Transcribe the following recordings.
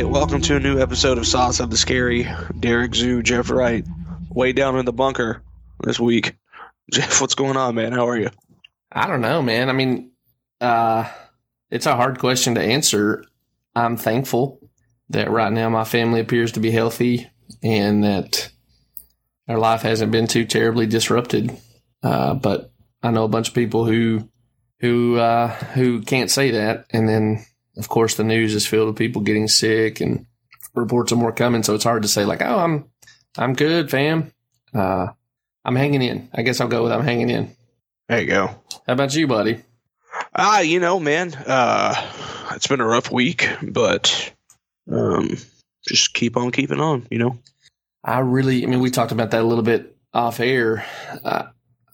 Right, welcome to a new episode of Saw Something Scary. Derek Zoo, Jeff Wright, way down in the bunker this week. Jeff, what's going on, man? How are you? I don't know, man. I mean, uh, it's a hard question to answer. I'm thankful that right now my family appears to be healthy and that our life hasn't been too terribly disrupted. Uh, but I know a bunch of people who who uh, who can't say that, and then of course the news is filled with people getting sick and reports of more coming. So it's hard to say like, oh, I'm I'm good, fam. Uh, I'm hanging in. I guess I'll go with I'm hanging in. There you go. How about you, buddy? Ah, you know, man, uh, it's been a rough week, but um, just keep on keeping on. You know. I really, I mean, we talked about that a little bit off air. Uh,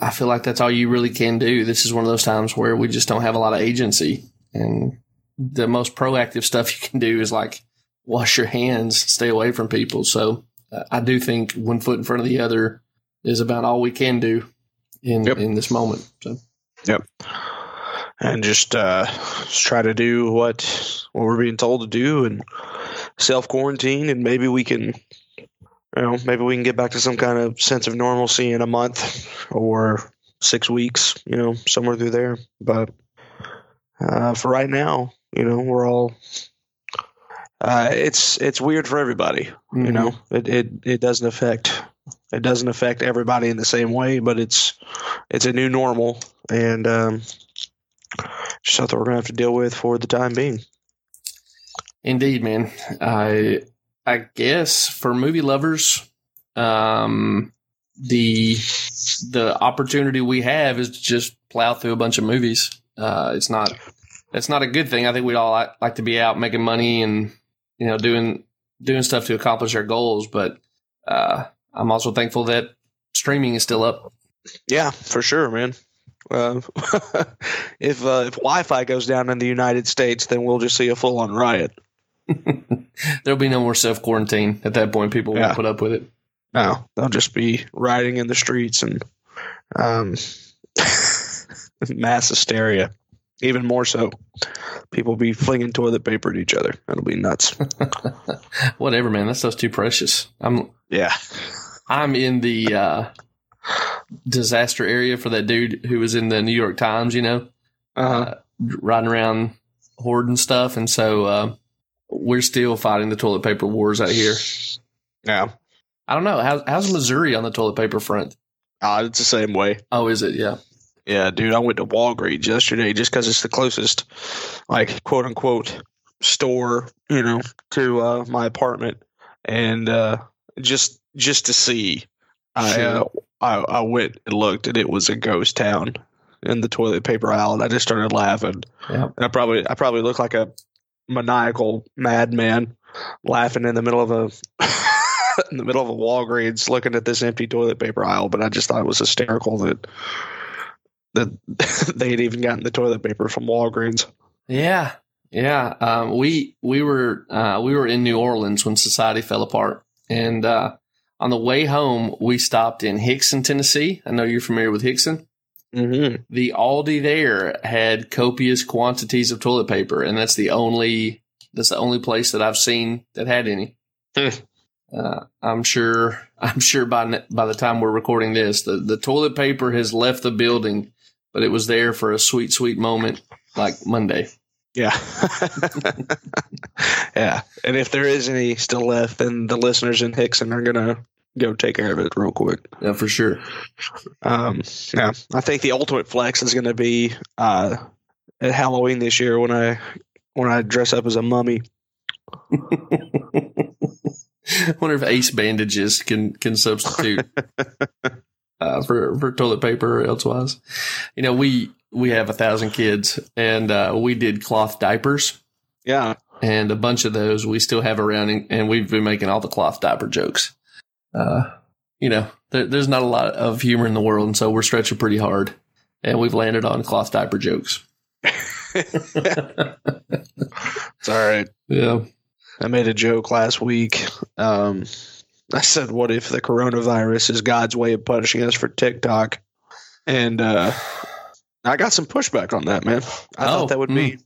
I feel like that's all you really can do. This is one of those times where we just don't have a lot of agency, and the most proactive stuff you can do is like wash your hands, stay away from people. So uh, I do think one foot in front of the other is about all we can do in Yep. in this moment. So Yep. And just uh, try to do what what we're being told to do, and self quarantine, and maybe we can, you know, maybe we can get back to some kind of sense of normalcy in a month or six weeks, you know, somewhere through there. But uh, for right now, you know, we're all. Uh, it's it's weird for everybody, you Mhm. know. It, it it doesn't affect it doesn't affect everybody in the same way, but it's it's a new normal, and um, something we're gonna have to deal with for the time being. Indeed, man. I I guess for movie lovers, um, the the opportunity we have is to just plow through a bunch of movies. Uh, it's not that's not a good thing. I think we'd all like, like to be out making money and you know doing doing stuff to accomplish our goals. But uh, I'm also thankful that streaming is still up. Yeah, for sure, man. Uh, if uh, if Wi-Fi goes down in the United States, then we'll just see a full-on riot. There'll be no more self quarantine at that point. People Yeah. won't put up with it. No, they'll just be rioting in the streets and um, mass hysteria. Even more so, people will be flinging toilet paper at each other. That'll be nuts. Whatever, man. That stuff's too precious. I'm Yeah. I'm in the uh, disaster area for that dude who was in the New York Times, you know, Uh-huh. riding around hoarding stuff. And so uh, we're still fighting the toilet paper wars out here. Yeah. I don't know. How, how's Missouri on the toilet paper front? Uh, it's the same way. Oh, is it? Yeah. Yeah, dude, I went to Walgreens yesterday just because it's the closest, like quote unquote, store, you know, to uh, my apartment, and uh, just just to see, I, uh, I I went and looked, and it was a ghost town in the toilet paper aisle, and I just started laughing. Yeah. And I probably I probably look like a maniacal madman laughing in the middle of a. In the middle of a Walgreens, looking at this empty toilet paper aisle, but I just thought it was hysterical that that they had even gotten the toilet paper from Walgreens. Yeah. Yeah. Um, we, we were, uh, we were in New Orleans when society fell apart. And, uh, on the way home, we stopped in Hixson, Tennessee. I know you're familiar with Hixson. Mm-hmm. the Aldi there had copious quantities of toilet paper, and that's the only that's the only place that I've seen that had any. Hmm. Uh, I'm sure. I'm sure by by the time we're recording this, the the toilet paper has left the building, but it was there for a sweet, sweet moment like Monday. Yeah. yeah. And if there is any still left, then the listeners in Hixson are going to go take care of it real quick. Yeah, for sure. Um, yeah. I think the ultimate flex is going to be uh, at Halloween this year when I when I dress up as a mummy. I wonder if Ace bandages can can substitute uh, for for toilet paper or elsewise. You know, we we have a thousand kids, and uh, we did cloth diapers, Yeah. and a bunch of those we still have around, and, and we've been making all the cloth diaper jokes. Uh, you know, there, there's not a lot of humor in the world, and so we're stretching pretty hard, and we've landed on cloth diaper jokes. It's all right. Yeah. I made a joke last week. Um, I said, "What if the coronavirus is God's way of punishing us for TikTok?" And uh, I got some pushback on that, man. I Oh, thought that would be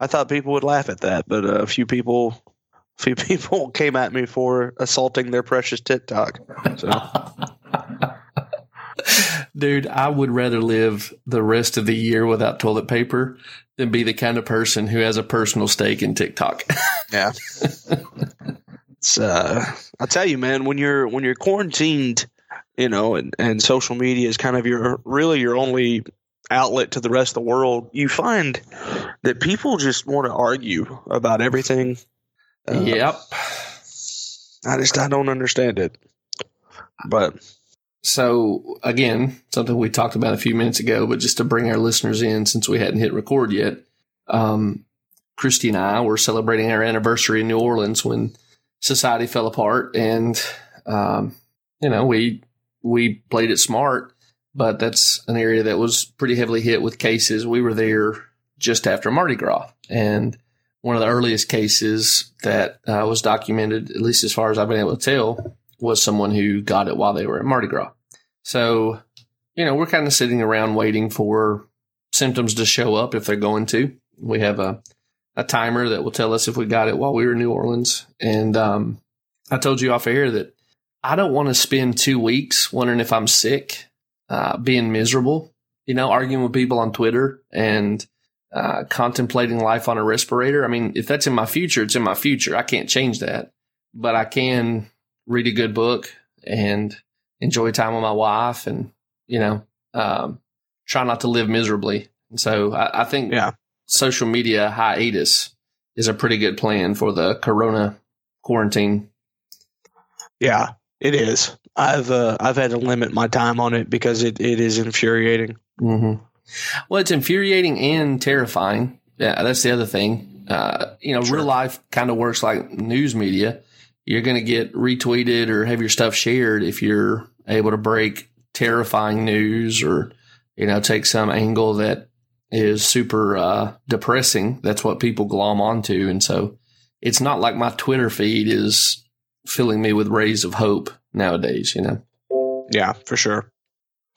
I thought people would laugh at that, but uh, a few people, a few people came at me for assaulting their precious TikTok. So Dude, I would rather live the rest of the year without toilet paper than be the kind of person who has a personal stake in TikTok. yeah, it's uh, I tell you, man, when you're when you're quarantined, you know, and and social media is kind of your really your only outlet to the rest of the world, you find that people just want to argue about everything. Uh, yep. I just I don't understand it. But so again, something we talked about a few minutes ago, but just to bring our listeners in since we hadn't hit record yet, um, Christy and I were celebrating our anniversary in New Orleans when society fell apart, and um, you know we we played it smart, but that's an area that was pretty heavily hit with cases. We were there just after Mardi Gras, and one of the earliest cases that uh, was documented, at least as far as I've been able to tell, was someone who got it while they were at Mardi Gras. So, you know, we're kind of sitting around waiting for symptoms to show up if they're going to. We have a, a timer that will tell us if we got it while we were in New Orleans. And um, I told you off air that I don't want to spend two weeks wondering if I'm sick, uh, being miserable, you know, arguing with people on Twitter and uh, contemplating life on a respirator. I mean, if that's in my future, it's in my future. I can't change that, but I can read a good book and enjoy time with my wife and, you know, um, try not to live miserably. And so I, I think yeah. Social media hiatus is a pretty good plan for the corona quarantine. Yeah, it is. I've uh, I've had to limit my time on it because it, it is infuriating. Mm-hmm. Well, it's infuriating and terrifying. Yeah, that's the other thing. Uh, you know, sure. real life kind of works like news media you're going to get retweeted or have your stuff shared if you're able to break terrifying news or, you know, take some angle that is super uh, depressing. That's what people glom onto. And so it's not like my Twitter feed is filling me with rays of hope nowadays, you know? Yeah, for sure.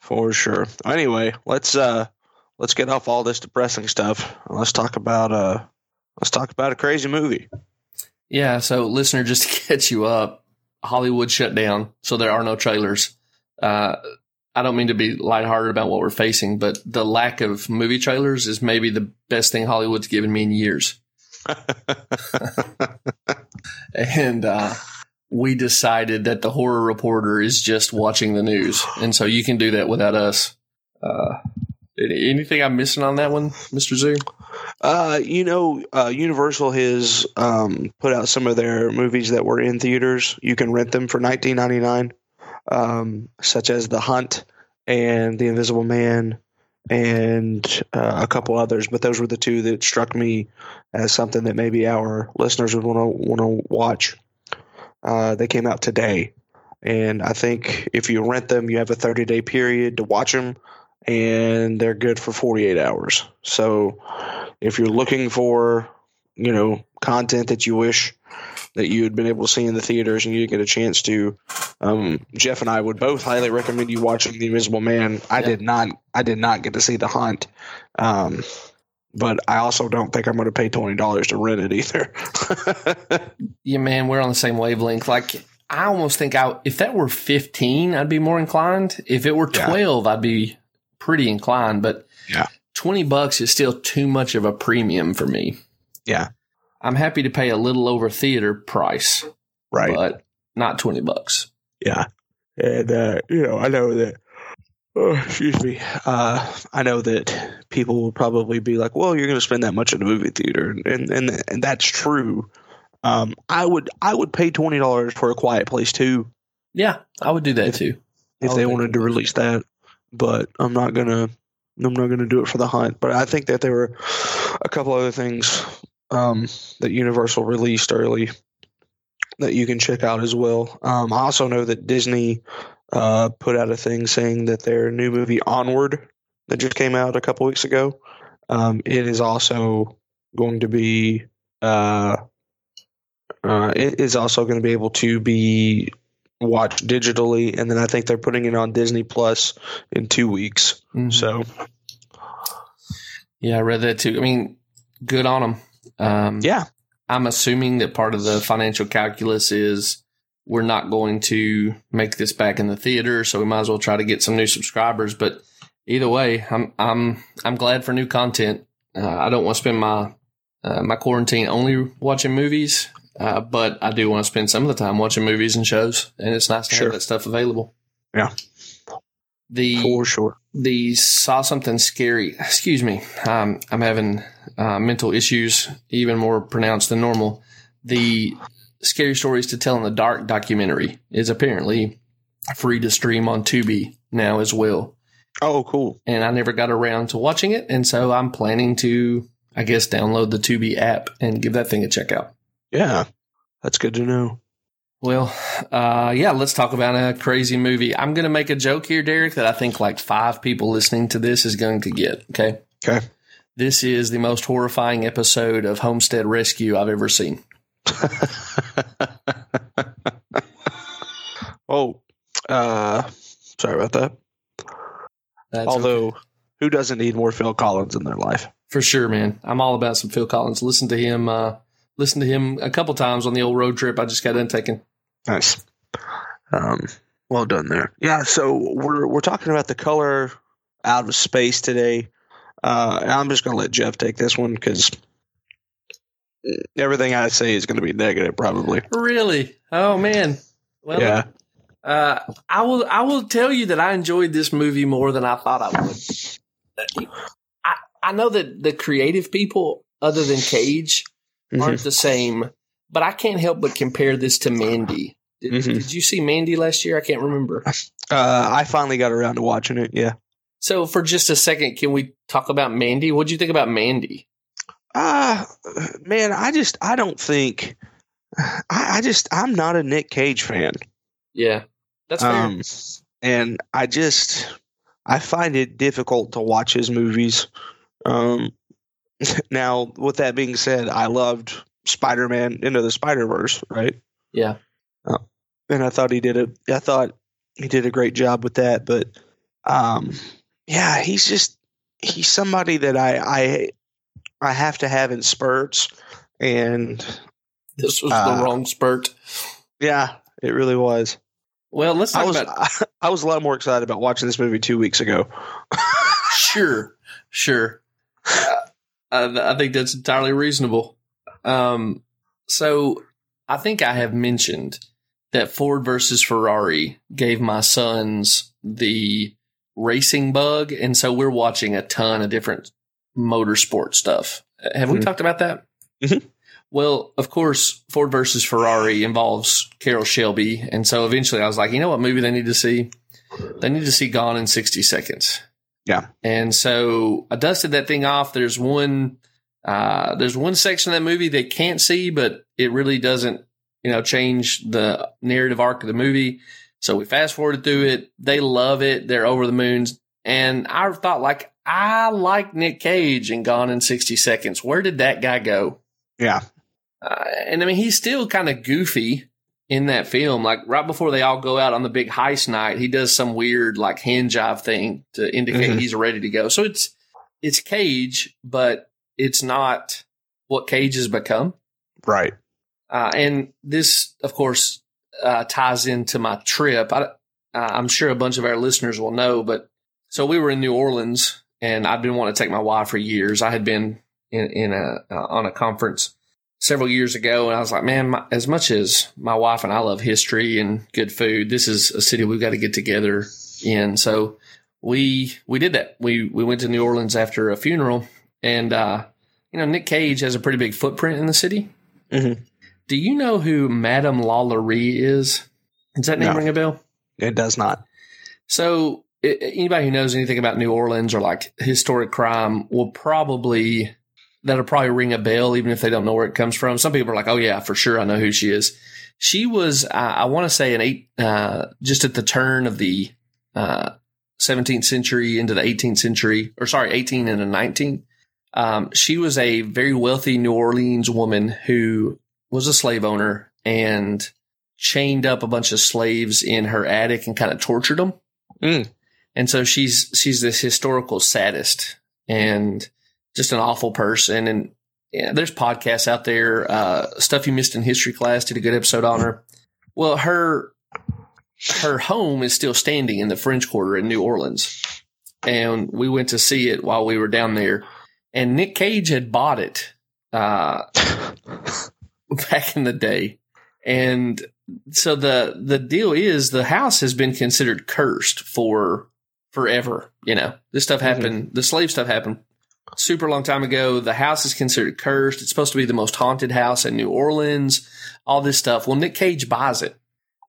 For sure. Anyway, let's uh let's get off all this depressing stuff. Let's talk about uh let's talk about a crazy movie. Yeah. So, listener, just to catch you up, Hollywood shut down, so there are no trailers. Uh, I don't mean to be lighthearted about what we're facing, but the lack of movie trailers is maybe the best thing Hollywood's given me in years. and uh, we decided that the horror reporter is just watching the news, and so you can do that without us. Uh, anything I'm missing on that one, Mister Zoo? Uh, you know, uh, Universal has um, put out some of their movies that were in theaters. You can rent them for nineteen ninety nine, um, such as The Hunt and The Invisible Man, and uh, a couple others. But those were the two that struck me as something that maybe our listeners would want to want to watch. Uh, they came out today, and I think if you rent them, you have a thirty day period to watch them and they're good for 48 hours. So if you're looking for, you know, content that you wish that you had been able to see in the theaters and you didn't get a chance to, um, Jeff and I would both highly recommend you watching The Invisible Man. I yeah. did not, I did not get to see The Hunt. Um, but I also don't think I'm going to pay twenty dollars to rent it either. yeah, man, we're on the same wavelength. Like, I almost think I, if that were fifteen, I'd be more inclined. If it were twelve, yeah. I'd be pretty inclined, but yeah. 20 bucks is still too much of a premium for me. Yeah. I'm happy to pay a little over theater price. Right. But not 20 bucks. Yeah. And, uh, you know, I know that, oh, excuse me, uh, I know that people will probably be like, well, you're going to spend that much in a movie theater. And, and, and that's true. Um, I would, I would pay $20 for a quiet place too. Yeah. I would do that if, too. If they wanted to release that but I'm not gonna I'm not gonna do it for the hunt. But I think that there were a couple other things um, that Universal released early that you can check out as well. Um, I also know that Disney uh, put out a thing saying that their new movie Onward that just came out a couple weeks ago, um, it is also going to be uh, uh, it is also going to be able to be watched digitally, and then I think they're putting it on Disney Plus in two weeks. Mm-hmm. So, yeah, I read that too. I mean, good on them. Um, Yeah. I'm assuming that part of the financial calculus is we're not going to make this back in the theater, so we might as well try to get some new subscribers. But either way, I'm I'm I'm glad for new content. Uh, I don't want to spend my uh, my quarantine only watching movies, uh, but I do want to spend some of the time watching movies and shows, and it's nice to Sure. have that stuff available. Yeah. The For sure. the saw something scary. Excuse me. Um, I'm having uh, mental issues even more pronounced than normal. The scary stories to tell in the dark documentary is apparently free to stream on Tubi now as well. Oh, cool. And I never got around to watching it, and so I'm planning to, I guess, download the Tubi app and give that thing a check out. Yeah. That's good to know. Well, uh, yeah, let's talk about a crazy movie. I'm going to make a joke here, Derek, that I think like five people listening to this is going to get. Okay. Okay. This is the most horrifying episode of Homestead Rescue I've ever seen. oh, uh, sorry about that. That's Although, okay. who doesn't need more Phil Collins in their life? for sure, man, I'm all about some Phil Collins. Listen to him. Uh, listen to him a couple times on the old road trip I just got done taking. Nice. Um, well done there. Yeah. So we're we're talking about the color out of space today. Uh, I'm just gonna let Jeff take this one because everything I say is gonna be negative, probably. Really? Oh man. Well, yeah. Uh, I will. I will tell you that I enjoyed this movie more than I thought I would. I I know that the creative people, other than Cage, aren't the same, but I can't help but compare this to Mandy. Did, Mhm. did you see Mandy last year? I can't remember. Uh, I finally got around to watching it. Yeah. So for just a second, can we talk about Mandy? What do you think about Mandy? Ah, man, I just I don't think I, I just I'm not a Nick Cage fan. Yeah, that's fair. Um, and I just I find it difficult to watch his movies. Um, now, with that being said, I loved Spider-Man Into the Spider-Verse, right? yeah, And I thought he did a I thought he did a great job with that, but um, yeah, he's just he's somebody that I I I have to have in spurts, and this was Uh, the wrong spurt. yeah, it really was. Well, let's I talk was about I was a lot more excited about watching this movie two weeks ago. sure, sure. Uh, I, I think that's entirely reasonable. Um, so I think I have mentioned that Ford versus Ferrari gave my sons the racing bug, and so we're watching a ton of different motorsport stuff. Have we Mhm. talked about that? Mhm. Well, of course, Ford versus Ferrari involves Carroll Shelby, and so eventually I was like, you know what movie they need to see? They need to see Gone in sixty seconds. Yeah. And so I dusted that thing off. There's one, uh, there's one section of that movie they can't see, but it really doesn't, you know, change the narrative arc of the movie. So we fast forwarded through it. They love it. They're over the moons. And I thought, like, I like Nick Cage and Gone in 60 Seconds. Where did that guy go? Yeah, Uh, and I mean, he's still kind of goofy in that film. Like right before they all go out on the big heist night, he does some weird like hand job thing to indicate Mhm. he's ready to go. So it's it's Cage, but it's not what Cage has become. right. Uh, and this, of course, uh, ties into my trip. I, uh, I'm sure a bunch of our listeners will know, but so we were in New Orleans, and I've been wanting to take my wife for years. I had been in, in a uh, on a conference several years ago, and I was like, man, my, as much as my wife and I love history and good food, this is a city we've got to get together in. So we we did that. We we went to New Orleans after a funeral, and uh, you know, Nick Cage has a pretty big footprint in the city. Mhm. Do you know who Madame LaLaurie is? Does that name No. ring a bell? It does not. So, i- anybody who knows anything about New Orleans or like historic crime will probably that'll probably ring a bell, even if they don't know where it comes from. Some people are like, "Oh yeah, for sure, I know who she is." She was, uh, I want to say, an eight, uh, just at the turn of the uh, 17th century into the 18th century, or sorry, 18 and the 19th. Um, she was a very wealthy New Orleans woman who was a slave owner and chained up a bunch of slaves in her attic and kind of tortured them. Mm. And so she's she's this historical sadist and just an awful person. And yeah, there's podcasts out there. Uh, stuff you missed in history class did a good episode on her. Well, her her home is still standing in the French Quarter in New Orleans, and we went to see it while we were down there. And Nick Cage had bought it uh, back in the day, and so the the deal is the house has been considered cursed for forever. You know, this stuff happened. Mm-hmm. The slave stuff happened super long time ago. The house is considered cursed. It's supposed to be the most haunted house in New Orleans. All this stuff. Well, Nick Cage buys it,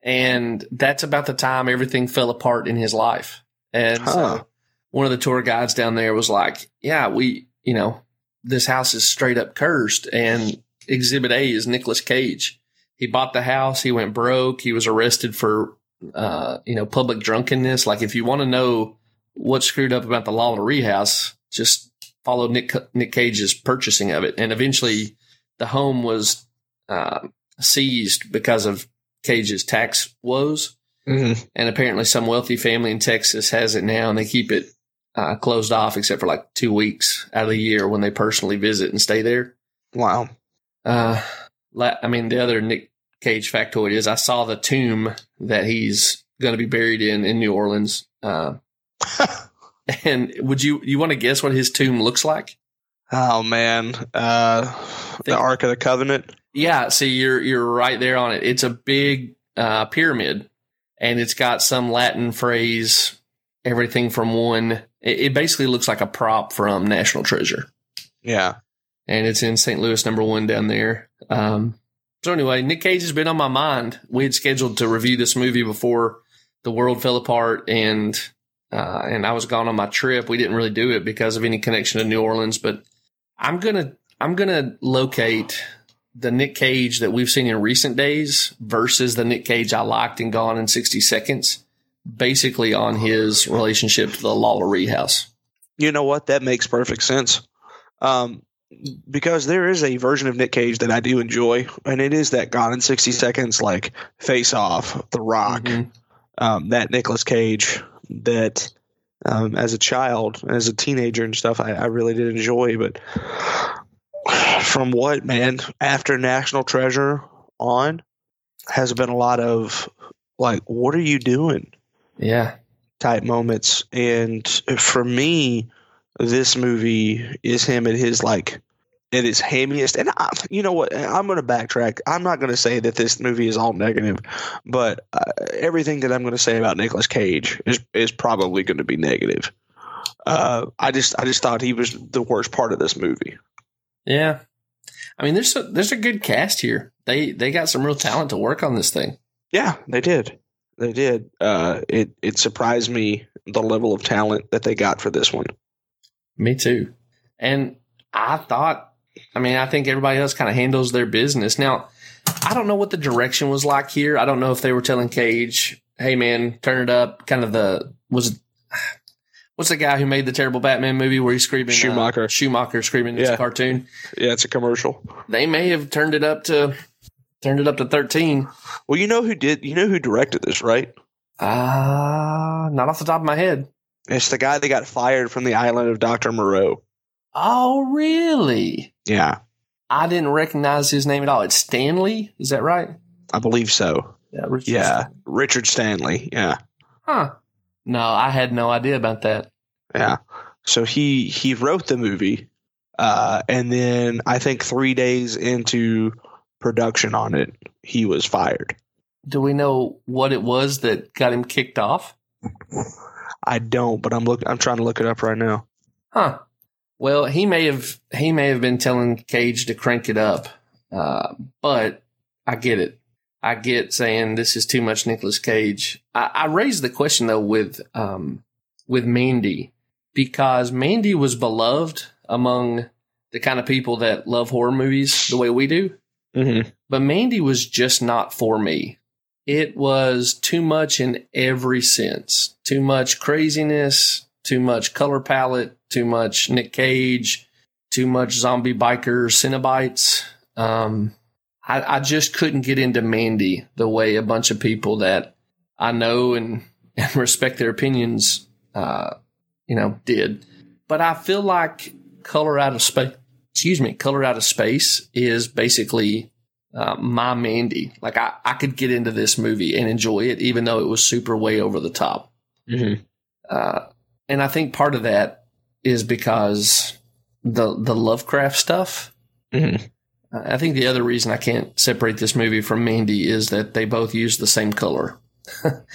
and that's about the time everything fell apart in his life. And huh. so one of the tour guides down there was like, "Yeah, we, you know, this house is straight up cursed." And Exhibit A is Nicolas Cage. He bought the house. He went broke. He was arrested for, uh, you know, public drunkenness. Like, if you want to know what screwed up about the LaLaurie house, just follow Nick Nick Cage's purchasing of it, and eventually the home was uh, seized because of Cage's tax woes. Mm-hmm. And apparently, some wealthy family in Texas has it now, and they keep it uh, closed off except for like two weeks out of the year when they personally visit and stay there. Wow. Uh, I mean, the other Nick Cage factoid is I saw the tomb that he's going to be buried in in New Orleans. Uh, And would you you want to guess what his tomb looks like? Oh man, uh, the Ark of the Covenant. Yeah, see, you're you're right there on it. It's a big uh, pyramid, and it's got some Latin phrase. Everything from one. It, it basically looks like a prop from National Treasure. Yeah, and it's in St. Louis, number one down there. Um, so anyway, Nick Cage has been on my mind. We had scheduled to review this movie before the world fell apart, and uh, and I was gone on my trip. We didn't really do it because of any connection to New Orleans, but I'm gonna I'm gonna locate the Nick Cage that we've seen in recent days versus the Nick Cage I liked and Gone in 60 Seconds, basically on his relationship to the LaLaurie house. You know what? That makes perfect sense. Um, because there is a version of Nick Cage that I do enjoy, and it is that Gone in 60 Seconds, like Face Off, The Rock, mm-hmm. um, that Nicolas Cage that um, as a child, as a teenager and stuff, I, I really did enjoy. But from what man after National Treasure on has been a lot of like, what are you doing? Yeah, type moments. And for me, this movie is him at his like at its hammiest. And I, you know what? I'm going to backtrack. I'm not going to say that this movie is all negative, but uh, everything that I'm going to say about Nicolas Cage is is probably going to be negative. Uh, I just I just thought he was the worst part of this movie. Yeah, I mean, there's a, there's a good cast here. They they got some real talent to work on this thing. Yeah, they did. They did. Uh, it it surprised me the level of talent that they got for this one. Me too. And I thought I mean, I think everybody else kind of handles their business. Now, I don't know what the direction was like here. I don't know if they were telling Cage, "Hey, man, turn it up." Kind of the was. What's the guy who made the terrible Batman movie where he's screaming? Schumacher. Uh, Schumacher screaming. It's yeah. a cartoon. Yeah, it's a commercial. They may have turned it up to turned it up to thirteen. Well, you know who did? You know who directed this, right? Ah, uh, not off the top of my head. It's the guy that got fired from the island of Doctor Moreau. Oh, really? Yeah. I didn't recognize his name at all. It's Stanley. Is that right? I believe so. Yeah. Richard yeah. Stanley. Richard Stanley. Yeah. Huh. No, I had no idea about that. Yeah. So he he wrote the movie, uh, and then I think three days into production on it, he was fired. Do we know what it was that got him kicked off? I don't, but I'm look. I'm trying to look it up right now. Huh. Well, he may have he may have been telling Cage to crank it up, uh, but I get it. I get saying this is too much Nicolas Cage. I, I raised the question though with um, with Mandy because Mandy was beloved among the kind of people that love horror movies the way we do. Mm-hmm. But Mandy was just not for me. It was too much in every sense. Too much craziness, too much color palette, too much Nick Cage, too much zombie biker Cenobites. Um, I, I just couldn't get into Mandy the way a bunch of people that I know and, and respect their opinions, uh, you know, did. But I feel like Color Out of Space, excuse me, Color Out of Space is basically uh, my Mandy. Like I, I could get into this movie and enjoy it, even though it was super way over the top. Mm-hmm. Uh, and I think part of that is because the the Lovecraft stuff. Mm-hmm. I think the other reason I can't separate this movie from Mandy is that they both use the same color.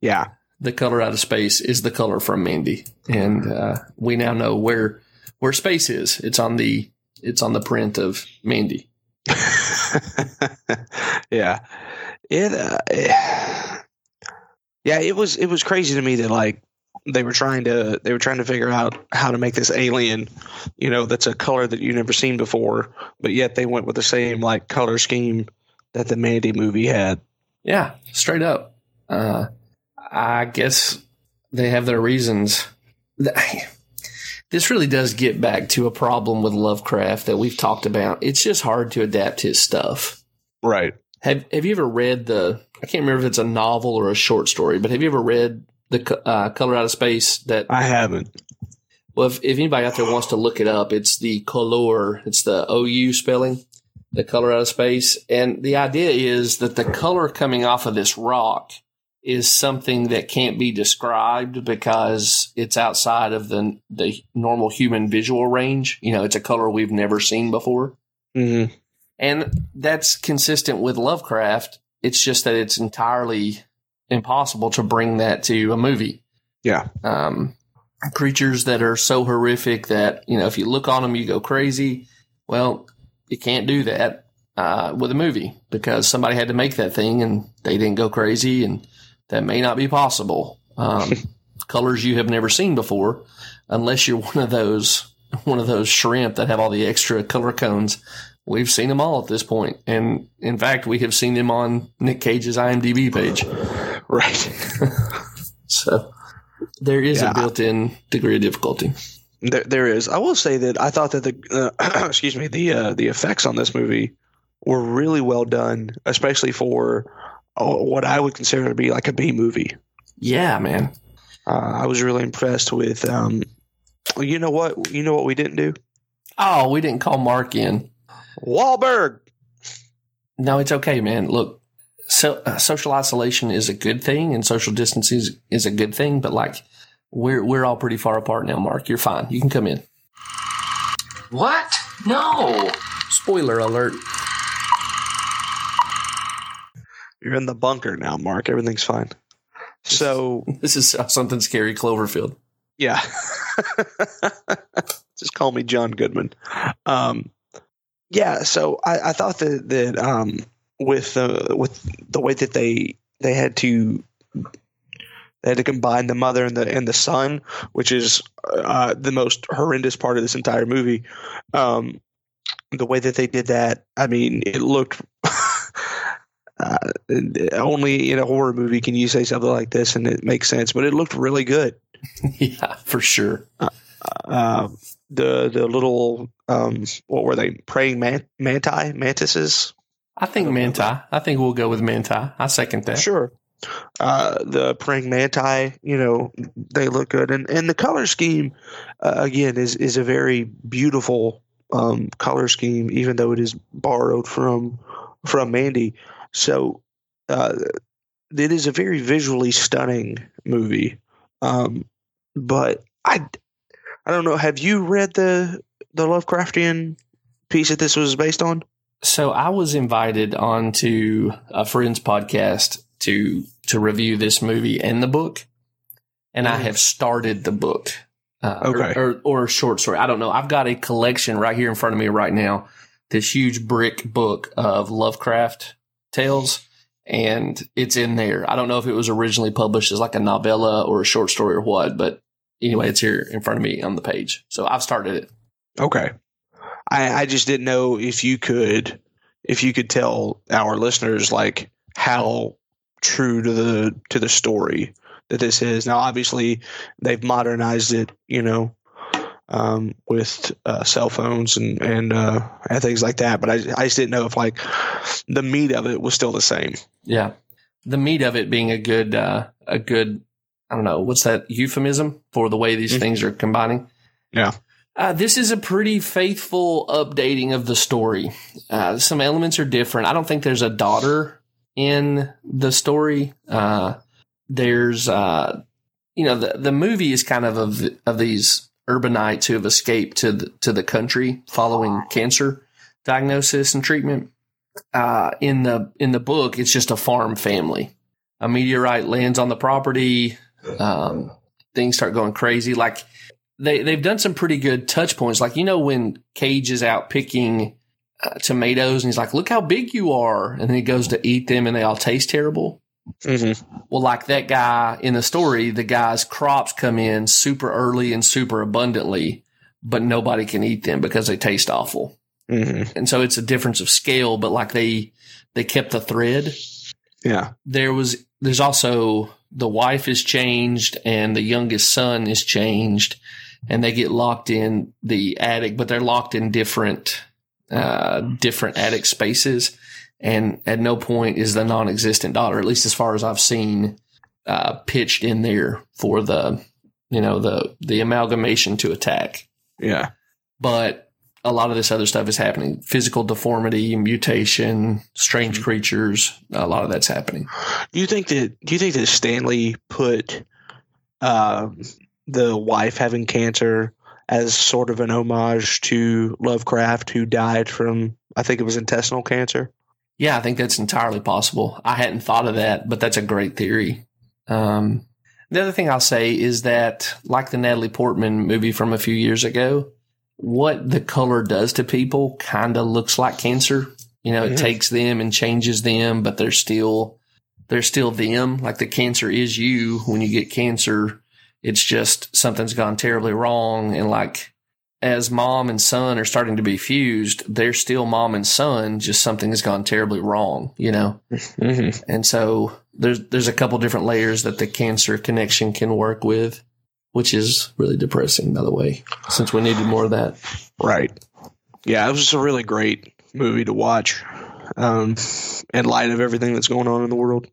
Yeah. The color out of space is the color from Mandy, and uh, we now know where where space is. It's on the it's on the print of Mandy. yeah. It, uh, yeah, it was it was crazy to me that like they were trying to they were trying to figure out how to make this alien, you know, that's a color that you've never seen before, but yet they went with the same like color scheme that the Mandy movie had. Yeah, straight up. Uh, I guess they have their reasons. This really does get back to a problem with Lovecraft that we've talked about. It's just hard to adapt his stuff. Right. Have Have you ever read the? I can't remember if it's a novel or a short story, but have you ever read the uh, Color Out of Space? That I haven't. well, if, if anybody out there wants to look it up, it's the color. It's the O U spelling, the color out of space, and the idea is that the color coming off of this rock is something that can't be described because it's outside of the the normal human visual range. You know, it's a color we've never seen before. Mm-hmm. And that's consistent with Lovecraft. It's just that it's entirely impossible to bring that to a movie. Yeah. Um, creatures that are so horrific that, you know, if you look on them, you go crazy. Well, you can't do that uh, with a movie because somebody had to make that thing and they didn't go crazy, and that may not be possible. Um, colors you have never seen before, unless you're one of those one of those shrimp that have all the extra color cones. We've seen them all at this point, and in fact, we have seen them on Nick Cage's IMDb page. Right. So there is Yeah. a built-in degree of difficulty. There, there is. I will say that I thought that the uh, excuse me the uh, the effects on this movie were really well done, especially for what I would consider to be like a B movie. Yeah, man. Uh, I was really impressed with. Um, you know what? You know what we didn't do? Oh, we didn't call Mark in. Wahlberg. No, it's okay, man. Look, so, uh, social isolation is a good thing, and social distancing is, is a good thing. But like, we're we're all pretty far apart now. Mark, you're fine. You can come in. What? No. Spoiler alert. You're in the bunker now, Mark. Everything's fine. So This is something scary. Cloverfield. yeah, just call me John Goodman. Um, yeah. So I, I thought that that um, with the with the way that they they had to they had to combine the mother and the and the son, which is uh, the most horrendous part of this entire movie. Um, the way that they did that, I mean, it looked. Uh, only in a horror movie can you say something like this and it makes sense, but it looked really good. yeah, for sure. Uh, the the little um, what were they praying man- manti mantises? I think Manti. I think we'll go with Manti. I second that. Sure. Uh, the praying manti, you know, they look good, and and the color scheme uh, again is is a very beautiful um, color scheme, even though it is borrowed from from Mandy. So uh, it is a very visually stunning movie. Um, but I I don't know. Have you read the the Lovecraftian piece that this was based on? So I was invited onto a friend's podcast to to review this movie and the book, and I Mm. have started the book. Uh, Okay. or, or or short story. I don't know. I've got a collection right here in front of me right now. This huge brick book of Lovecraft tales, and it's in there. I don't know if it was originally published as like a novella or a short story or what, but anyway, it's here in front of me on the page. So I've started it. Okay. I, I just didn't know if you could if you could tell our listeners like how true to the to the story that this is. Now obviously they've modernized it, you know, um, with uh, cell phones and and uh, and things like that. But I I just didn't know if like the meat of it was still the same. Yeah. The meat of it being a good, uh, a good, I don't know, what's that euphemism for the way these Mhm. things are combining? Yeah. Uh, this is a pretty faithful updating of the story. Uh, some elements are different. I don't think there's a daughter in the story. Uh, there's, uh, you know, the the movie is kind of of, of these urbanites who have escaped to the, to the country following cancer diagnosis and treatment. Uh, in the in the book, it's just a farm family. A meteorite lands on the property. Um, things start going crazy. Like they they've done some pretty good touch points. Like you know when Cage is out picking uh, tomatoes and he's like, "Look how big you are," and then he goes to eat them and they all taste terrible. Mm-hmm. Well, like that guy in the story, the guy's crops come in super early and super abundantly, but nobody can eat them because they taste awful. Mm-hmm. And so it's a difference of scale, but like they they kept the thread. Yeah. There was there's also the wife is changed and the youngest son is changed and they get locked in the attic, but they're locked in different uh, different attic spaces. And at no point is the non-existent daughter, at least as far as I've seen, uh, pitched in there for the you know the the amalgamation to attack. Yeah. But a lot of this other stuff is happening: physical deformity, mutation, strange creatures. A lot of that's happening. Do you think that do you think that Stanley put um, the wife having cancer as sort of an homage to Lovecraft, who died from I think it was intestinal cancer? Yeah, I think that's entirely possible. I hadn't thought of that, but that's a great theory. Um, the other thing I'll say is that, like the Natalie Portman movie from a few years ago, what the color does to people kind of looks like cancer. You know, it Mhm. takes them and changes them, but they're still they're still them. Like the cancer is you. When you get cancer, it's just something's gone terribly wrong, and like as mom and son are starting to be fused, they're still mom and son, just something has gone terribly wrong, you know? Mm-hmm. And so there's there's a couple different layers that the cancer connection can work with, which is really depressing, by the way, since we needed more of that. Right. Yeah, it was a really great movie to watch. Um, in light of everything that's going on in the world.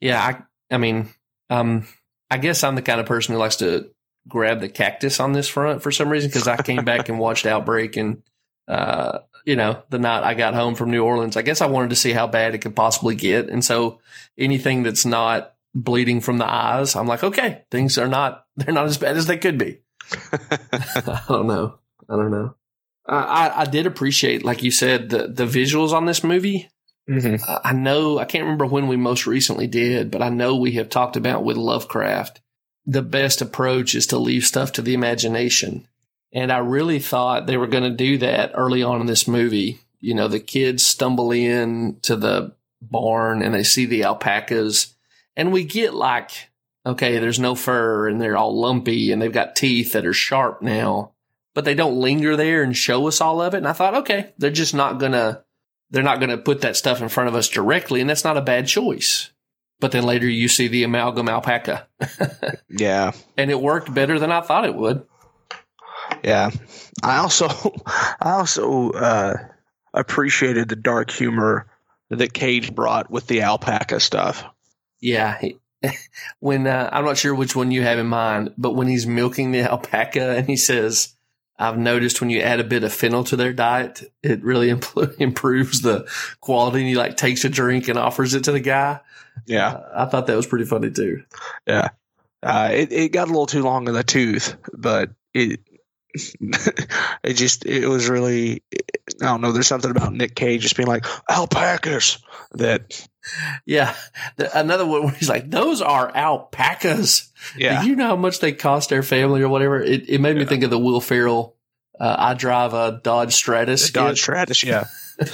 Yeah, I I mean, um I guess I'm the kind of person who likes to grab the cactus on this front for some reason because I came back and watched Outbreak and uh you know, the night I got home from New Orleans. I guess I wanted to see how bad it could possibly get. And so anything that's not bleeding from the eyes, I'm like, okay, things are not they're not as bad as they could be. I don't know. I don't know. I, I, did appreciate, like you said, the the visuals on this movie. Mm-hmm. I know I can't remember when we most recently did, but I know we have talked about with Lovecraft. The best approach is to leave stuff to the imagination. And I really thought they were going to do that early on in this movie. You know, the kids stumble in to the barn and they see the alpacas and we get like, okay, there's no fur and they're all lumpy and they've got teeth that are sharp now, but they don't linger there and show us all of it. And I thought, okay, they're just not going to they're not going to put that stuff in front of us directly, and that's not a bad choice. But then later you see the amalgam alpaca, Yeah. and it worked better than I thought it would. Yeah. I also I also uh, appreciated the dark humor that Cage brought with the alpaca stuff. Yeah. when uh, I'm not sure which one you have in mind, but when he's milking the alpaca and he says, "I've noticed when you add a bit of fennel to their diet, it really impl- improves the quality." And he like takes a drink and offers it to the guy. Yeah. Uh, I thought that was pretty funny too. Yeah. Uh, it, it got a little too long in the tooth, but it it just it was really I don't know. There's something about Nick Cage just being like alpacas that Yeah, The- another one where he's like, "Those are alpacas." yeah Do you know how much they cost their family or whatever? It, it made me think of the Will Ferrell. Uh, I drive a Dodge Stratus. Dodge. Stratus yeah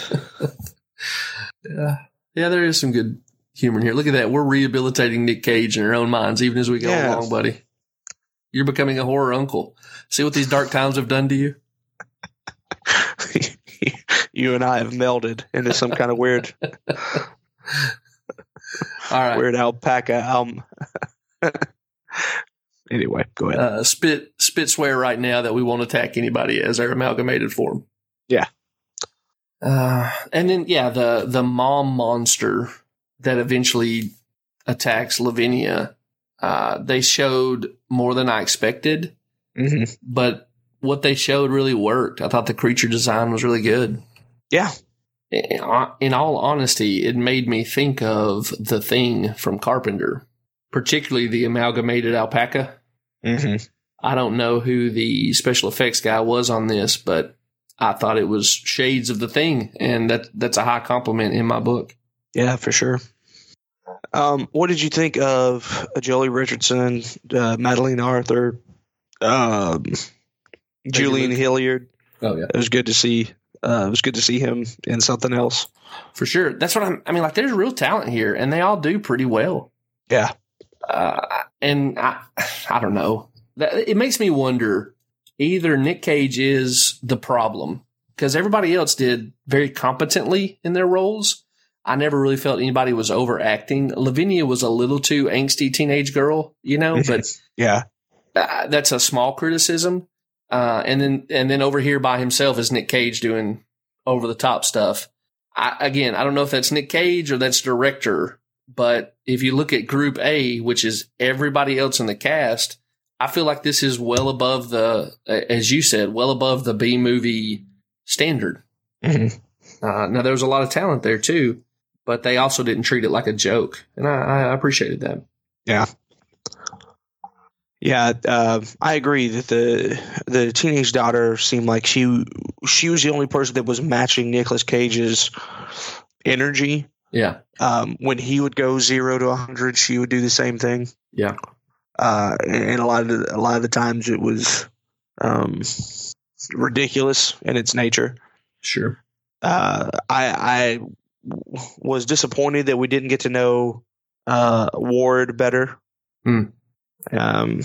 Yeah, yeah, there is some good humor in here. Look at that. We're rehabilitating Nick Cage in our own minds, even as we go Yes. along, buddy. You're becoming a horror uncle. See what these dark times have done to you? you and I have melded into some kind of weird All right. weird alpaca um anyway go ahead Uh, spit, spit swear right now that we won't attack anybody as our amalgamated form. Yeah. Uh, and then, yeah, the, the mom monster that eventually attacks Lavinia, uh, they showed more than I expected, hmm but what they showed really worked. I thought the creature design was really good. Yeah. In in all honesty, it made me think of the thing from Carpenter, particularly the amalgamated alpaca. Mm-hmm. I don't know who the special effects guy was on this, but I thought it was shades of the thing, and that that's a high compliment in my book. Yeah, for sure. Um, what did you think of uh, Joely Richardson, uh, Madeleine Arthur, um, Julian. Hilliard? Oh yeah, It was good to see. Uh, it was good to see him in something else. for sure. That's what I'm. I mean, like, there's real talent here, and they all do pretty well. Yeah. Uh, and I, I don't know. It makes me wonder. Either Nick Cage is the problem because everybody else did very competently in their roles. I never really felt anybody was overacting. Lavinia was a little too angsty teenage girl, you know, but Yeah. uh, that's a small criticism. Uh, and then and then over here by himself is Nick Cage doing over the top stuff. I, again, I don't know if that's Nick Cage or that's director, but if you look at Group A, which is everybody else in the cast, I feel like this is well above the, as you said, well above the B movie standard. Mhm. Uh, now there was a lot of talent there too, but they also didn't treat it like a joke, and I, I appreciated that. Yeah, yeah, uh, I agree that the the teenage daughter seemed like she she was the only person that was matching Nicolas Cage's energy. Yeah, Um, when he would go zero to hundred, she would do the same thing. yeah, Uh, and a lot of the, a lot of the times it was um, ridiculous in its nature. sure. Uh, I I was disappointed that we didn't get to know uh, Ward better. Hmm. Um,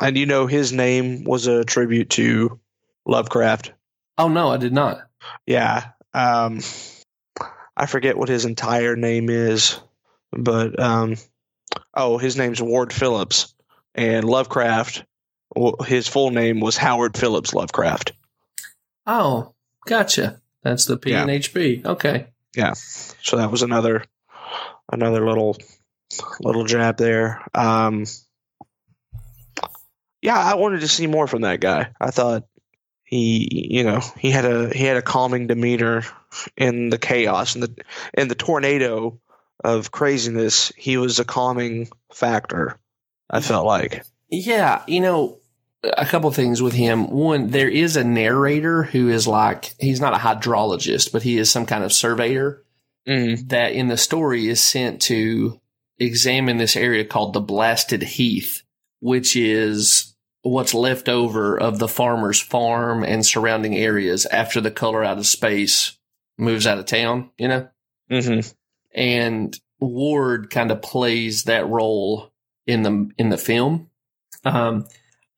and you know his name was a tribute to Lovecraft. Oh no, I did not. Yeah. Um, I forget what his entire name is, but um, oh, his name's Ward Phillips, and Lovecraft. His full name was Howard Phillips Lovecraft. Oh, gotcha. That's the Yeah. PNHB. Okay. So that was another another little little jab there. Um, yeah, I wanted to see more from that guy. I thought he, you know, he had a he had a calming demeanor in the chaos and the in the tornado of craziness. He was a calming factor. I felt like. Yeah, you know, a couple things with him. One, there is a narrator who is like he's not a hydrologist, but he is some kind of surveyor Mm. that in the story is sent to examine this area called the Blasted Heath, which is what's left over of the farmer's farm and surrounding areas after the color out of space moves out of town, you know? hmm and Ward kind of plays that role in the in the film. Um,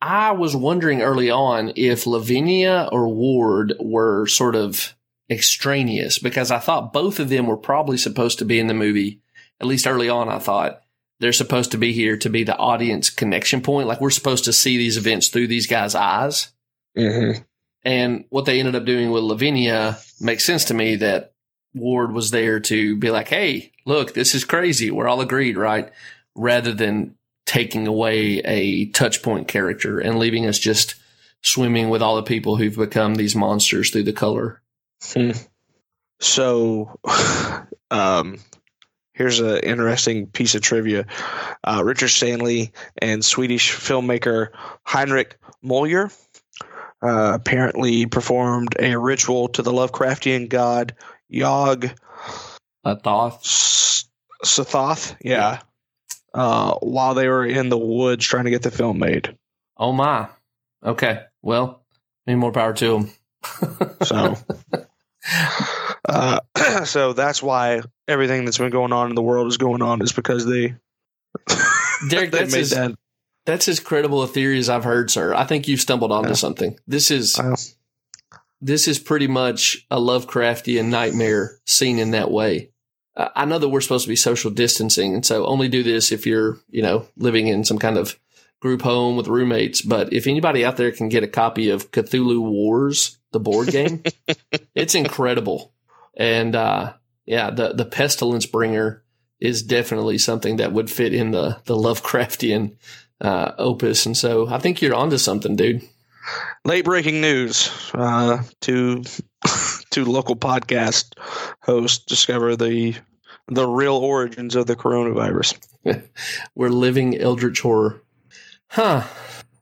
I was wondering early on if Lavinia or Ward were sort of extraneous because I thought both of them were probably supposed to be in the movie. At least early on, I thought they're supposed to be here to be the audience connection point. Like we're supposed to see these events through these guys' eyes. hmm And what they ended up doing with Lavinia makes sense to me that Ward was there to be like, hey, look, this is crazy. We're all agreed, right? Rather than taking away a touch point character and leaving us just swimming with all the people who've become these monsters through the color. So, um, here's an interesting piece of trivia. Uh, Richard Stanley and Swedish filmmaker Heinrich Moyer uh, apparently performed a ritual to the Lovecraftian god Yog A Thoth. S- Sothoth. Yeah. Uh, while they were in the woods trying to get the film made. Oh my. Okay. Well, any more power to them. So, uh, so that's why everything that's been going on in the world is going on is because they Derek, they that's made as, that. that's as credible a theory as I've heard, sir. I think you've stumbled onto Yeah. something. This is this is pretty much a Lovecraftian nightmare seen in that way. Uh, I know that we're supposed to be social distancing, and so only do this if you're, you know, living in some kind of group home with roommates. But if anybody out there can get a copy of Cthulhu Wars, the board game, it's incredible. And uh, yeah, the the pestilence bringer is definitely something that would fit in the the Lovecraftian uh, opus. And so I think you're onto something, dude. late breaking news. Uh, two two local podcast hosts discover the the real origins of the coronavirus. We're living eldritch horror. Huh.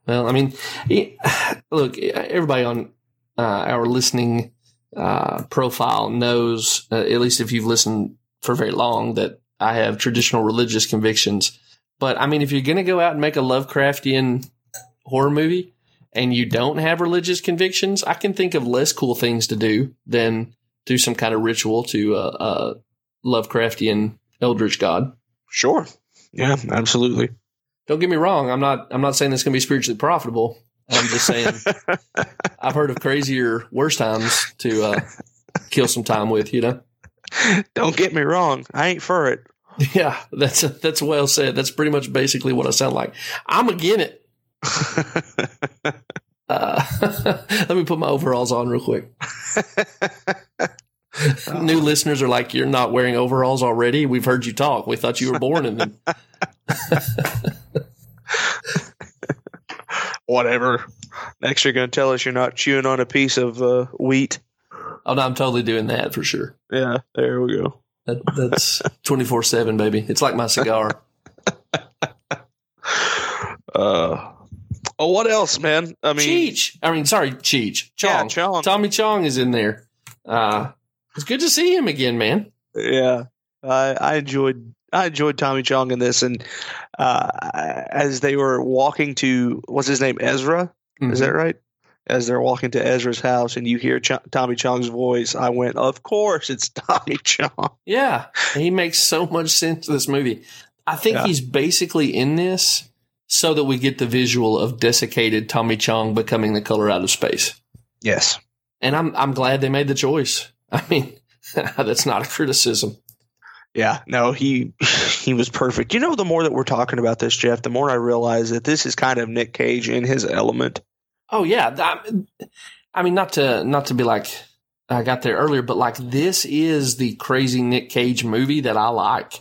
Well, I mean, look, everybody on uh, our listening uh, profile knows, uh, at least if you've listened for very long, that I have traditional religious convictions. But I mean, if you're going to go out and make a Lovecraftian horror movie and you don't have religious convictions, I can think of less cool things to do than do some kind of ritual to uh, uh, Lovecraftian eldritch god. Sure. Yeah, absolutely. Don't get me wrong. I'm not. I'm not saying it's going to be spiritually profitable. I'm just saying I've heard of crazier, worse times to uh, kill some time with. You know. Don't get me wrong. I ain't for it. Yeah, that's that's well said. That's pretty much basically what I sound like. I'm again it. Uh, let me put my overalls on real quick. New listeners are like, "You're not wearing overalls already." We've heard you talk. We thought you were born in them. Whatever. Next, you're going to tell us you're not chewing on a piece of uh, wheat. Oh no, I'm totally doing that for sure. Yeah, there we go. That, that's twenty four seven, baby. It's like my cigar. Uh, oh, what else, man? I mean, Cheech. I mean, sorry, Cheech. Chong. Yeah, Chong. Chong. Tommy Chong is in there. Uh, it's good to see him again, man. Yeah, I, I enjoyed I enjoyed Tommy Chong in this, and uh, as they were walking to what's his name, Ezra, Mm-hmm. is that right? As they're walking to Ezra's house, and you hear Ch- Tommy Chong's voice, I went, "Of course, it's Tommy Chong." Yeah, he makes so much sense to this movie. I think Yeah. he's basically in this so that we get the visual of desiccated Tommy Chong becoming the color out of space. Yes. And I'm I'm glad they made the choice. I mean, that's not a criticism. Yeah, no, he he was perfect. You know, the more that we're talking about this, Jeff, the more I realize that this is kind of Nick Cage in his element. Oh yeah, I, I mean not to not to be like I got there earlier, but like this is the crazy Nick Cage movie that I like.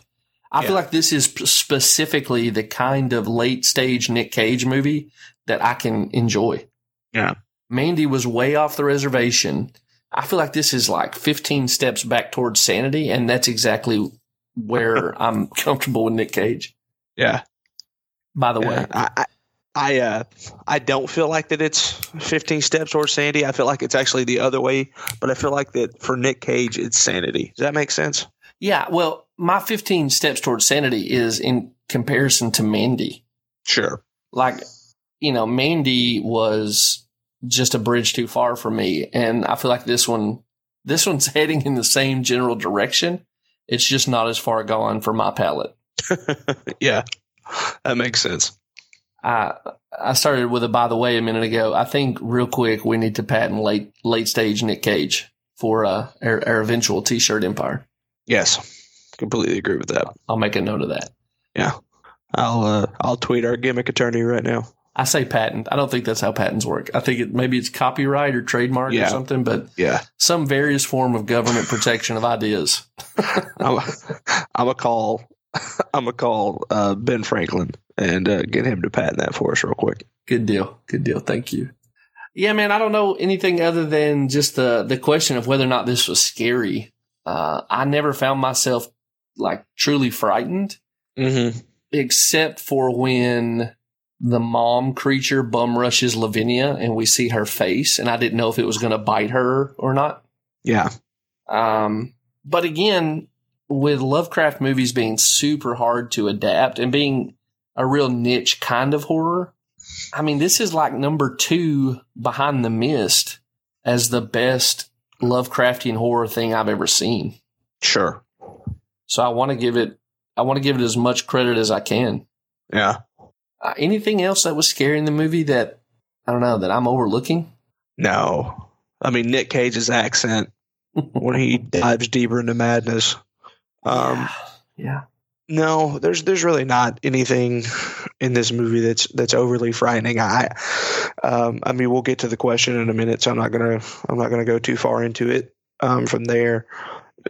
I feel like this is specifically the kind of late stage Nick Cage movie that I can enjoy. Yeah. Mandy was way off the reservation. I feel like this is like 15 steps back towards sanity, and that's exactly where I'm comfortable with Nick Cage. Yeah. By the Yeah, way, I, I, I, uh, I don't feel like that it's 15 steps towards sanity. I feel like it's actually the other way, but I feel like that for Nick Cage, it's sanity. Does that make sense? Yeah. Well, my 15 steps towards sanity is in comparison to Mandy. Sure. like you know mandy was just a bridge too far for me and i feel like this one this one's heading in the same general direction it's just not as far gone for my palate yeah. That makes sense. i i started with a by the way a minute ago i think real quick we need to patent late late stage nick cage for uh our, our eventual t-shirt empire Yes. Completely agree with that. i'll make a note of that Yeah. I'll, uh, I'll tweet our gimmick attorney right now. i say patent i don't think that's how patents work i think it maybe it's copyright or trademark or something but Yeah. some various form of government protection of ideas I'm, I'm a call. I'm a call uh, Ben Franklin and uh, get him to patent that for us real quick. Good deal. Good deal. Thank you. Yeah, man, I don't know anything other than just the the question of whether or not this was scary. Uh, I never found myself like truly frightened, Mm-hmm. except for when the mom creature bum rushes Lavinia and we see her face, and I didn't know if it was going to bite her or not. Yeah. Um, but again, with Lovecraft movies being super hard to adapt and being a real niche kind of horror, I mean, this is like number two behind the mist as the best Lovecraftian horror thing I've ever seen. Sure. So I want to give it, I want to give it as much credit as I can. Yeah. Uh, anything else that was scary in the movie that I don't know that I'm overlooking? No. I mean Nick Cage's accent when he dives deeper into madness. Um, yeah. No, there's there's really not anything in this movie that's that's overly frightening. I, um, I mean, we'll get to the question in a minute, so I'm not gonna I'm not gonna go too far into it um, from there.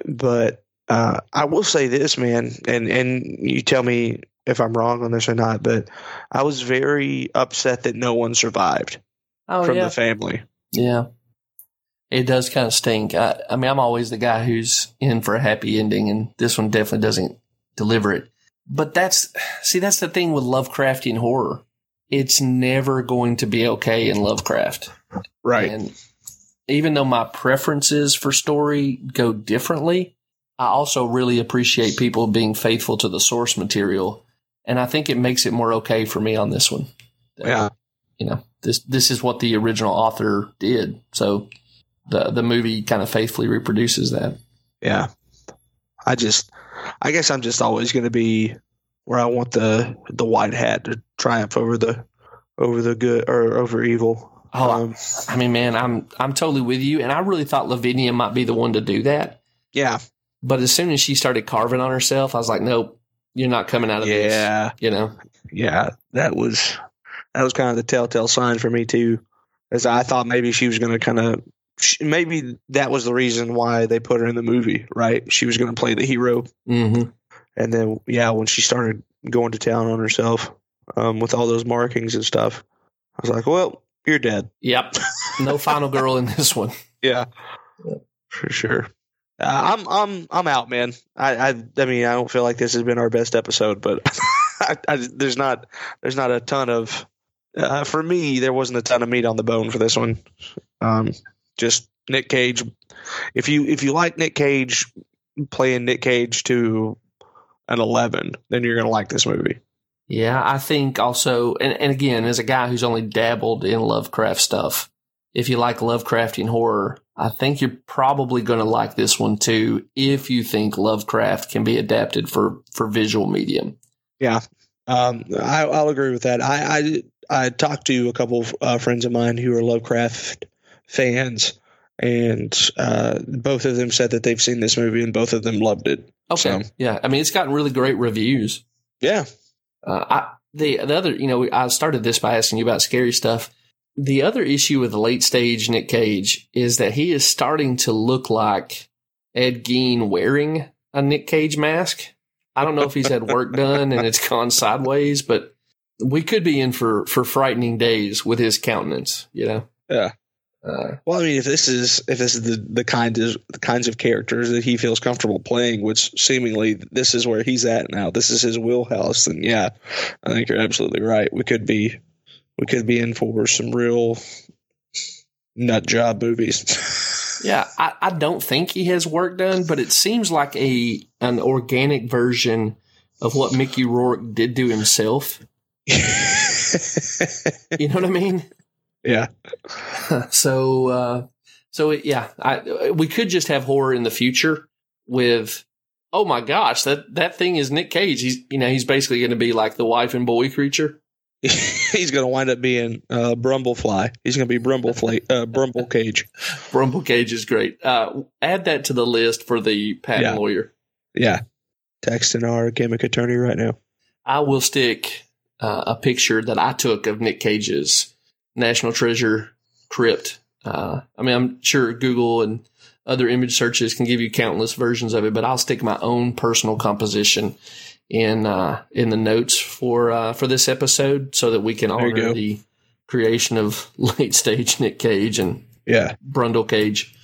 But uh, I will say this, man, and and you tell me if I'm wrong on this or not. But I was very upset that no one survived. Oh from yeah, the family. yeah. It does kind of stink. I, I mean, I'm always the guy who's in for a happy ending, and this one definitely doesn't deliver it. But that's see, that's the thing with Lovecraftian horror. It's never going to be okay in Lovecraft. Right. And even though my preferences for story go differently, I also really appreciate people being faithful to the source material. And I think it makes it more okay for me on this one. yeah. You know, this this is what the original author did. So the the movie kind of faithfully reproduces that. Yeah. I just, I guess I'm just always going to be where I want the the white hat to triumph over the over the good or over evil. Oh, Um, I mean, man, I'm I'm totally with you. And I really thought Lavinia might be the one to do that. yeah. But as soon as she started carving on herself, I was like, nope, you're not coming out of this. Yeah. You know? Yeah. That was that was kind of the telltale sign for me too, as I thought maybe she was going to kind of maybe that was the reason why they put her in the movie, right? She was going to play the hero, Mm-hmm. and then yeah, when she started going to town on herself um, with all those markings and stuff, I was like, well, you're dead. Yep. No final girl in this one. Yeah, for sure. Uh, I'm I'm I'm out, man. I, I I mean I don't feel like this has been our best episode, but I, I, there's not there's not a ton of uh, for me there wasn't a ton of meat on the bone for this one. Um, just Nick Cage. If you if you like Nick Cage playing Nick Cage to an eleven, then you're gonna like this movie. Yeah, I think also, and, and again, as a guy who's only dabbled in Lovecraft stuff, if you like Lovecraftian horror, I think you're probably going to like this one too. If you think Lovecraft can be adapted for for visual medium. Yeah, um, I, I'll agree with that. I I, I talked to a couple of uh, friends of mine who are Lovecraft fans, and uh, both of them said that they've seen this movie and both of them loved it. Okay, So- yeah, I mean, it's gotten really great reviews. Yeah, Uh, I, the the other, you know, I started this by asking you about scary stuff. The other issue with late stage Nick Cage is that he is starting to look like Ed Gein wearing a Nick Cage mask. I don't know if he's had work done and it's gone sideways, but we could be in for for frightening days with his countenance. You know. Yeah. Uh, Well, I mean, if this is if this is the the kind of the kinds of characters that he feels comfortable playing, which seemingly this is where he's at now. This is his wheelhouse, then yeah, I think you're absolutely right. We could be we could be in for some real nut job movies. yeah, I, I don't think he has work done, but it seems like a an organic version of what Mickey Rourke did do himself. You know what I mean? Yeah, so uh so yeah i we could just have horror in the future with oh my gosh that that thing is nick cage he's you know he's basically going to be like the wife and boy creature he's going to wind up being uh, Brundlefly. He's going to be Brundlefly, uh, Brundle Cage. brundle cage is great uh add that to the list for the patent Yeah. lawyer Yeah, texting our gimmick attorney right now. i will stick uh, a picture that i took of nick cage's national treasure crypt uh i mean i'm sure google and other image searches can give you countless versions of it, but I'll stick my own personal composition in uh, in the notes for uh, for this episode so that we can honor the creation of late stage Nick Cage and Yeah, Brundle Cage.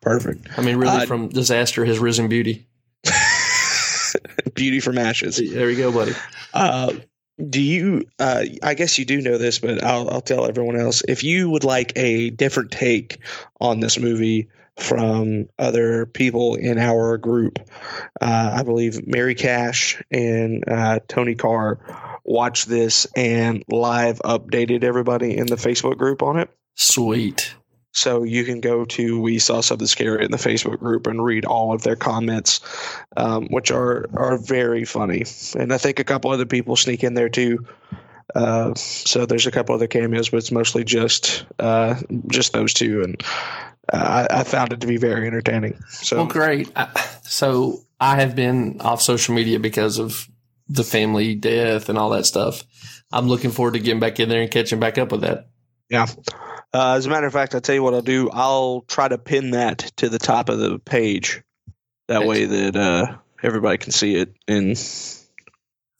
perfect. I mean, really, Uh, from disaster has risen beauty. Beauty from ashes. There we go, buddy. Uh, do you? Uh, I guess you do know this, but I'll, I'll tell everyone else. If you would like a different take on this movie from other people in our group, uh, I believe Mary Cash and uh, Tony Carr watched this and live updated everybody in the Facebook group on it. Sweet. So you can go to We Saw Something Scary in the Facebook group and read all of their comments, um, which are are very funny. And I think a couple other people sneak in there too. Uh, so there's a couple other cameos, but it's mostly just uh, just those two, and uh, I, I found it to be very entertaining. So Well, great. I, so I have been off social media because of the family death and all that stuff. I'm looking forward to getting back in there and catching back up with that. yeah. Uh, as a matter of fact, I'll tell you what I'll do. I'll try to pin that to the top of the page. That way that uh, everybody can see it and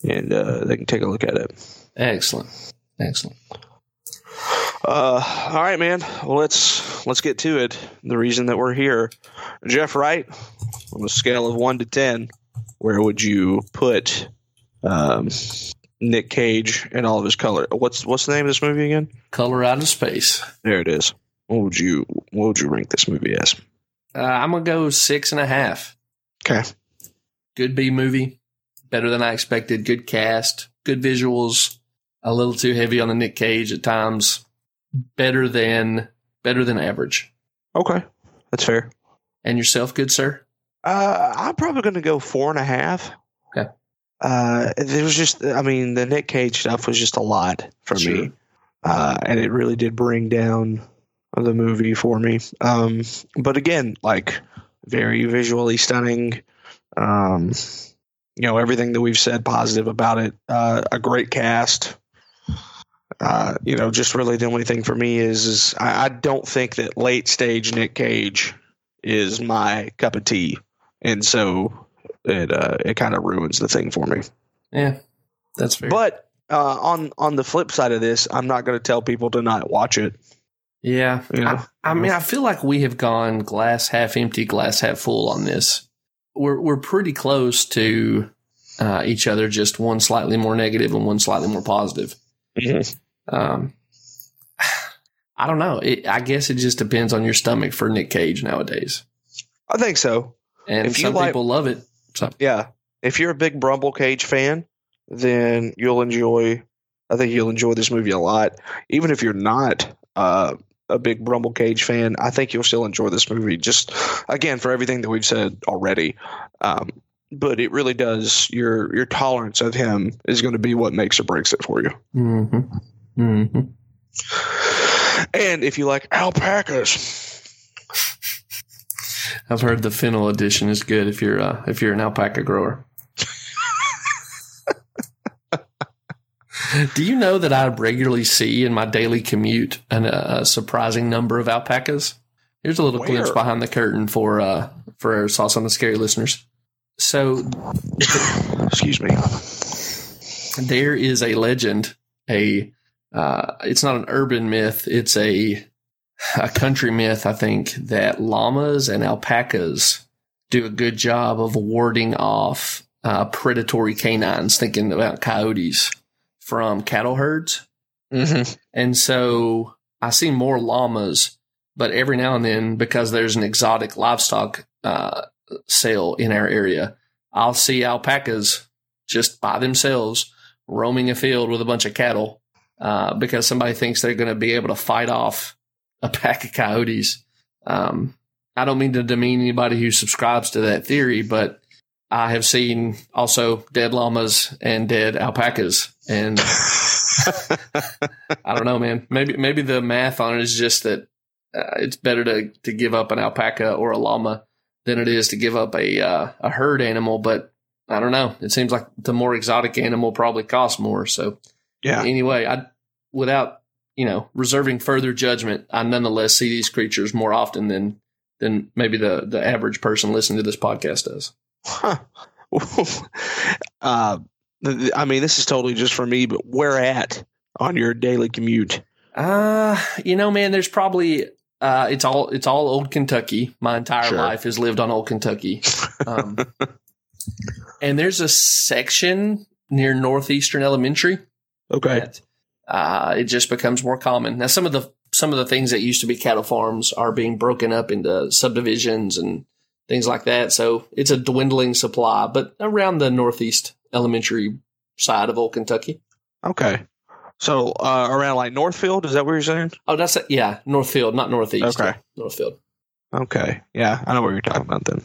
and uh, they can take a look at it. Excellent. Excellent. Uh, all right, man. Well, let's let's get to it. The reason that we're here, Jeff Wright, on a scale of one to ten, where would you put um, Nick Cage and all of his color? What's what's the name of this movie again? Color out of space. There it is. What would you what would you rank this movie as? Uh, I'm gonna go six and a half. Okay. Good B movie, better than I expected. Good cast, good visuals. A little too heavy on the Nick Cage at times. Better than better than average. Okay, that's fair. And yourself, good sir. Uh, I'm probably going to go four and a half. Uh, there was just, I mean, the Nick Cage stuff was just a lot for Sure. me, uh, and it really did bring down the movie for me. Um, but again, like very visually stunning. Um, you know, everything that we've said positive about it. Uh, a great cast. Uh, you know, just really the only thing for me is, is I, I don't think that late stage Nick Cage is my cup of tea, and so it uh, it kind of ruins the thing for me. Yeah, that's fair. But uh, on on the flip side of this, I'm not going to tell people to not watch it. yeah, You know? I, I mean, I feel like we have gone glass half empty, glass half full on this. We're we're pretty close to uh, each other, just one slightly more negative and one slightly more positive. Um, I don't know. It, I guess it just depends on your stomach for Nick Cage nowadays. I think so. And If some like- people love it. So Yeah, if you're a big Brundle Cage fan, then you'll enjoy. I think you'll enjoy this movie a lot. Even if you're not uh, a big Brundle Cage fan, I think you'll still enjoy this movie. Just again for everything that we've said already. Um, but it really does. Your your tolerance of him is going to be what makes or breaks it for you. Mm-hmm. Mm-hmm. And if you like alpacas, I've heard the fennel edition is good if you're uh, if you're an alpaca grower. Do you know that I regularly see in my daily commute an, a surprising number of alpacas? Here's a little Where? glimpse behind the curtain for uh, for our Saw Something Scary listeners. So excuse me. there is a legend, a uh, it's not an urban myth, it's a a country myth, I think, that llamas and alpacas do a good job of warding off uh, predatory canines, thinking about coyotes from cattle herds. Mm-hmm. And so I see more llamas, but every now and then, because there's an exotic livestock uh, sale in our area, I'll see alpacas just by themselves roaming a field with a bunch of cattle uh, because somebody thinks they're going to be able to fight off a pack of coyotes. Um, I don't mean to demean anybody who subscribes to that theory, but I have seen also dead llamas and dead alpacas, and I don't know, man. Maybe maybe the math on it is just that uh, it's better to to give up an alpaca or a llama than it is to give up a uh, a herd animal. But I don't know. It seems like the more exotic animal probably costs more. So yeah. anyway, I without you know reserving further judgment, I nonetheless see these creatures more often than than maybe the the average person listening to this podcast does. Huh. uh, I mean, this is totally just for me, but where at on your daily commute? Uh, you know, man, there's probably uh it's all it's all old Kentucky. My entire Sure. life has lived on old Kentucky. Um and there's a section near Northeastern Elementary Okay. that uh it just becomes more common. Now some of the some of the things that used to be cattle farms are being broken up into subdivisions and things like that. So it's a dwindling supply, but around the Northeast Elementary side of old Kentucky. Okay. So uh, around like Northfield, is that what you're saying? Oh, that's it. Yeah, Northfield, not Northeast. Okay. Northfield. Okay. Yeah, I know what you're talking about then.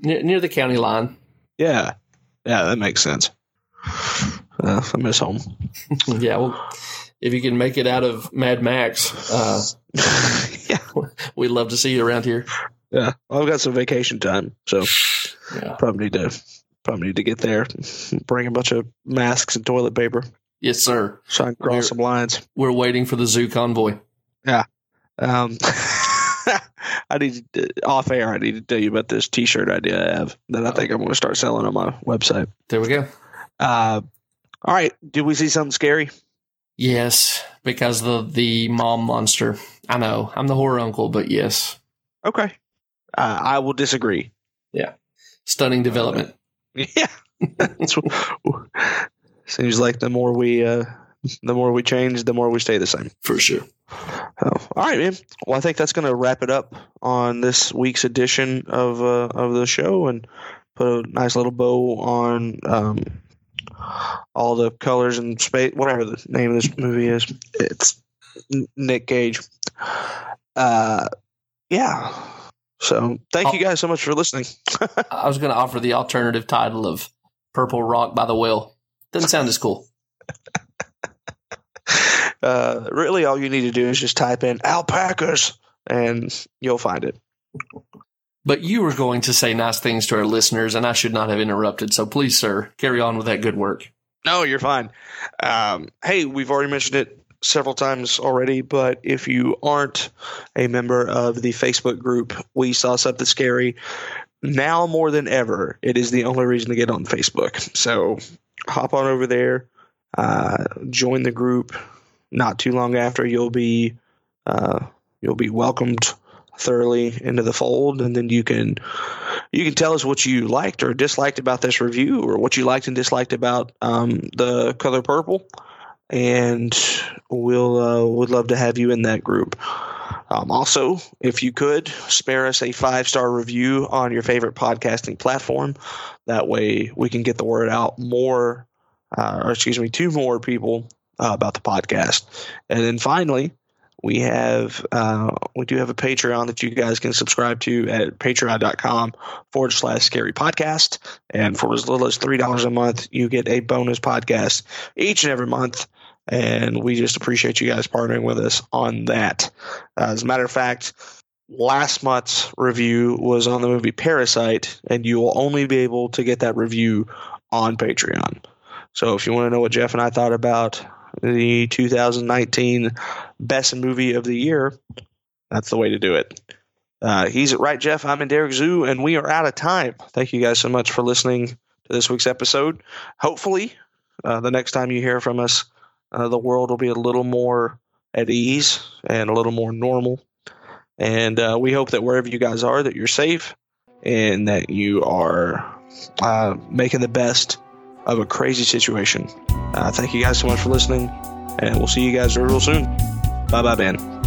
near, near the county line. Yeah. Yeah, that makes sense. Uh, I miss home. yeah, well, if you can make it out of Mad Max, uh, yeah. we'd love to see you around here. Yeah. Well, I've got some vacation time, so Yeah. probably need to probably need to get there. Bring a bunch of masks and toilet paper Yes, sir. so I can cross We're- some lines. We're waiting for the zoo convoy. Yeah. Um, I need to, off air. I need to tell you about this T-shirt idea I have that I think I'm going to start selling on my website. There we go. Uh, all right. Did we see something scary? Yes, because the the mom monster. I know I'm the horror uncle, but yes, Okay. Uh, I will disagree. Yeah. Stunning development. Yeah. That's what- Seems like the more we uh, the more we change, the more we stay the same. For sure. Oh, all right, man. Well, I think that's going to wrap it up on this week's edition of uh, of the show, and put a nice little bow on um, all the colors and space, whatever the name of this movie is. It's Nick Cage. Uh, yeah. So, thank you guys so much for listening. I was going to offer the alternative title of Purple Rock by the Whale. Doesn't sound as cool. Uh, really, all you need to do is just type in alpacas, and you'll find it. But you were going to say nice things to our listeners, and I should not have interrupted. So please, sir, carry on with that good work. No, you're fine. Um, hey, we've already mentioned it several times already, but if you aren't a member of the Facebook group, We Saw Something Scary, now more than ever, it is the only reason to get on Facebook. So hop on over there, uh, join the group. Not too long after, you'll be uh, you'll be welcomed thoroughly into the fold, and then you can you can tell us what you liked or disliked about this review, or what you liked and disliked about um, the color purple, and we'll uh, would love to have you in that group. Um, also, if you could spare us a five star review on your favorite podcasting platform, that way we can get the word out more, uh, or excuse me, to more people uh, about the podcast. And then finally, we have uh, we do have a Patreon that you guys can subscribe to at patreon.com forward slash scary podcast. And for as little as three dollars a month, you get a bonus podcast each and every month. And we just appreciate you guys partnering with us on that. Uh, as a matter of fact, last month's review was on the movie Parasite, and you will only be able to get that review on Patreon. So if you want to know what Jeff and I thought about the 2019 best movie of the year, that's the way to do it. Uh, he's at Right Jeff. I'm in Derek Zoo, and we are out of time. Thank you guys so much for listening to this week's episode. Hopefully, uh, the next time you hear from us, uh, the world will be a little more at ease and a little more normal. And uh, we hope that wherever you guys are, that you're safe and that you are uh, making the best of a crazy situation. Uh, thank you guys so much for listening, and we'll see you guys real soon. Bye bye, Ben.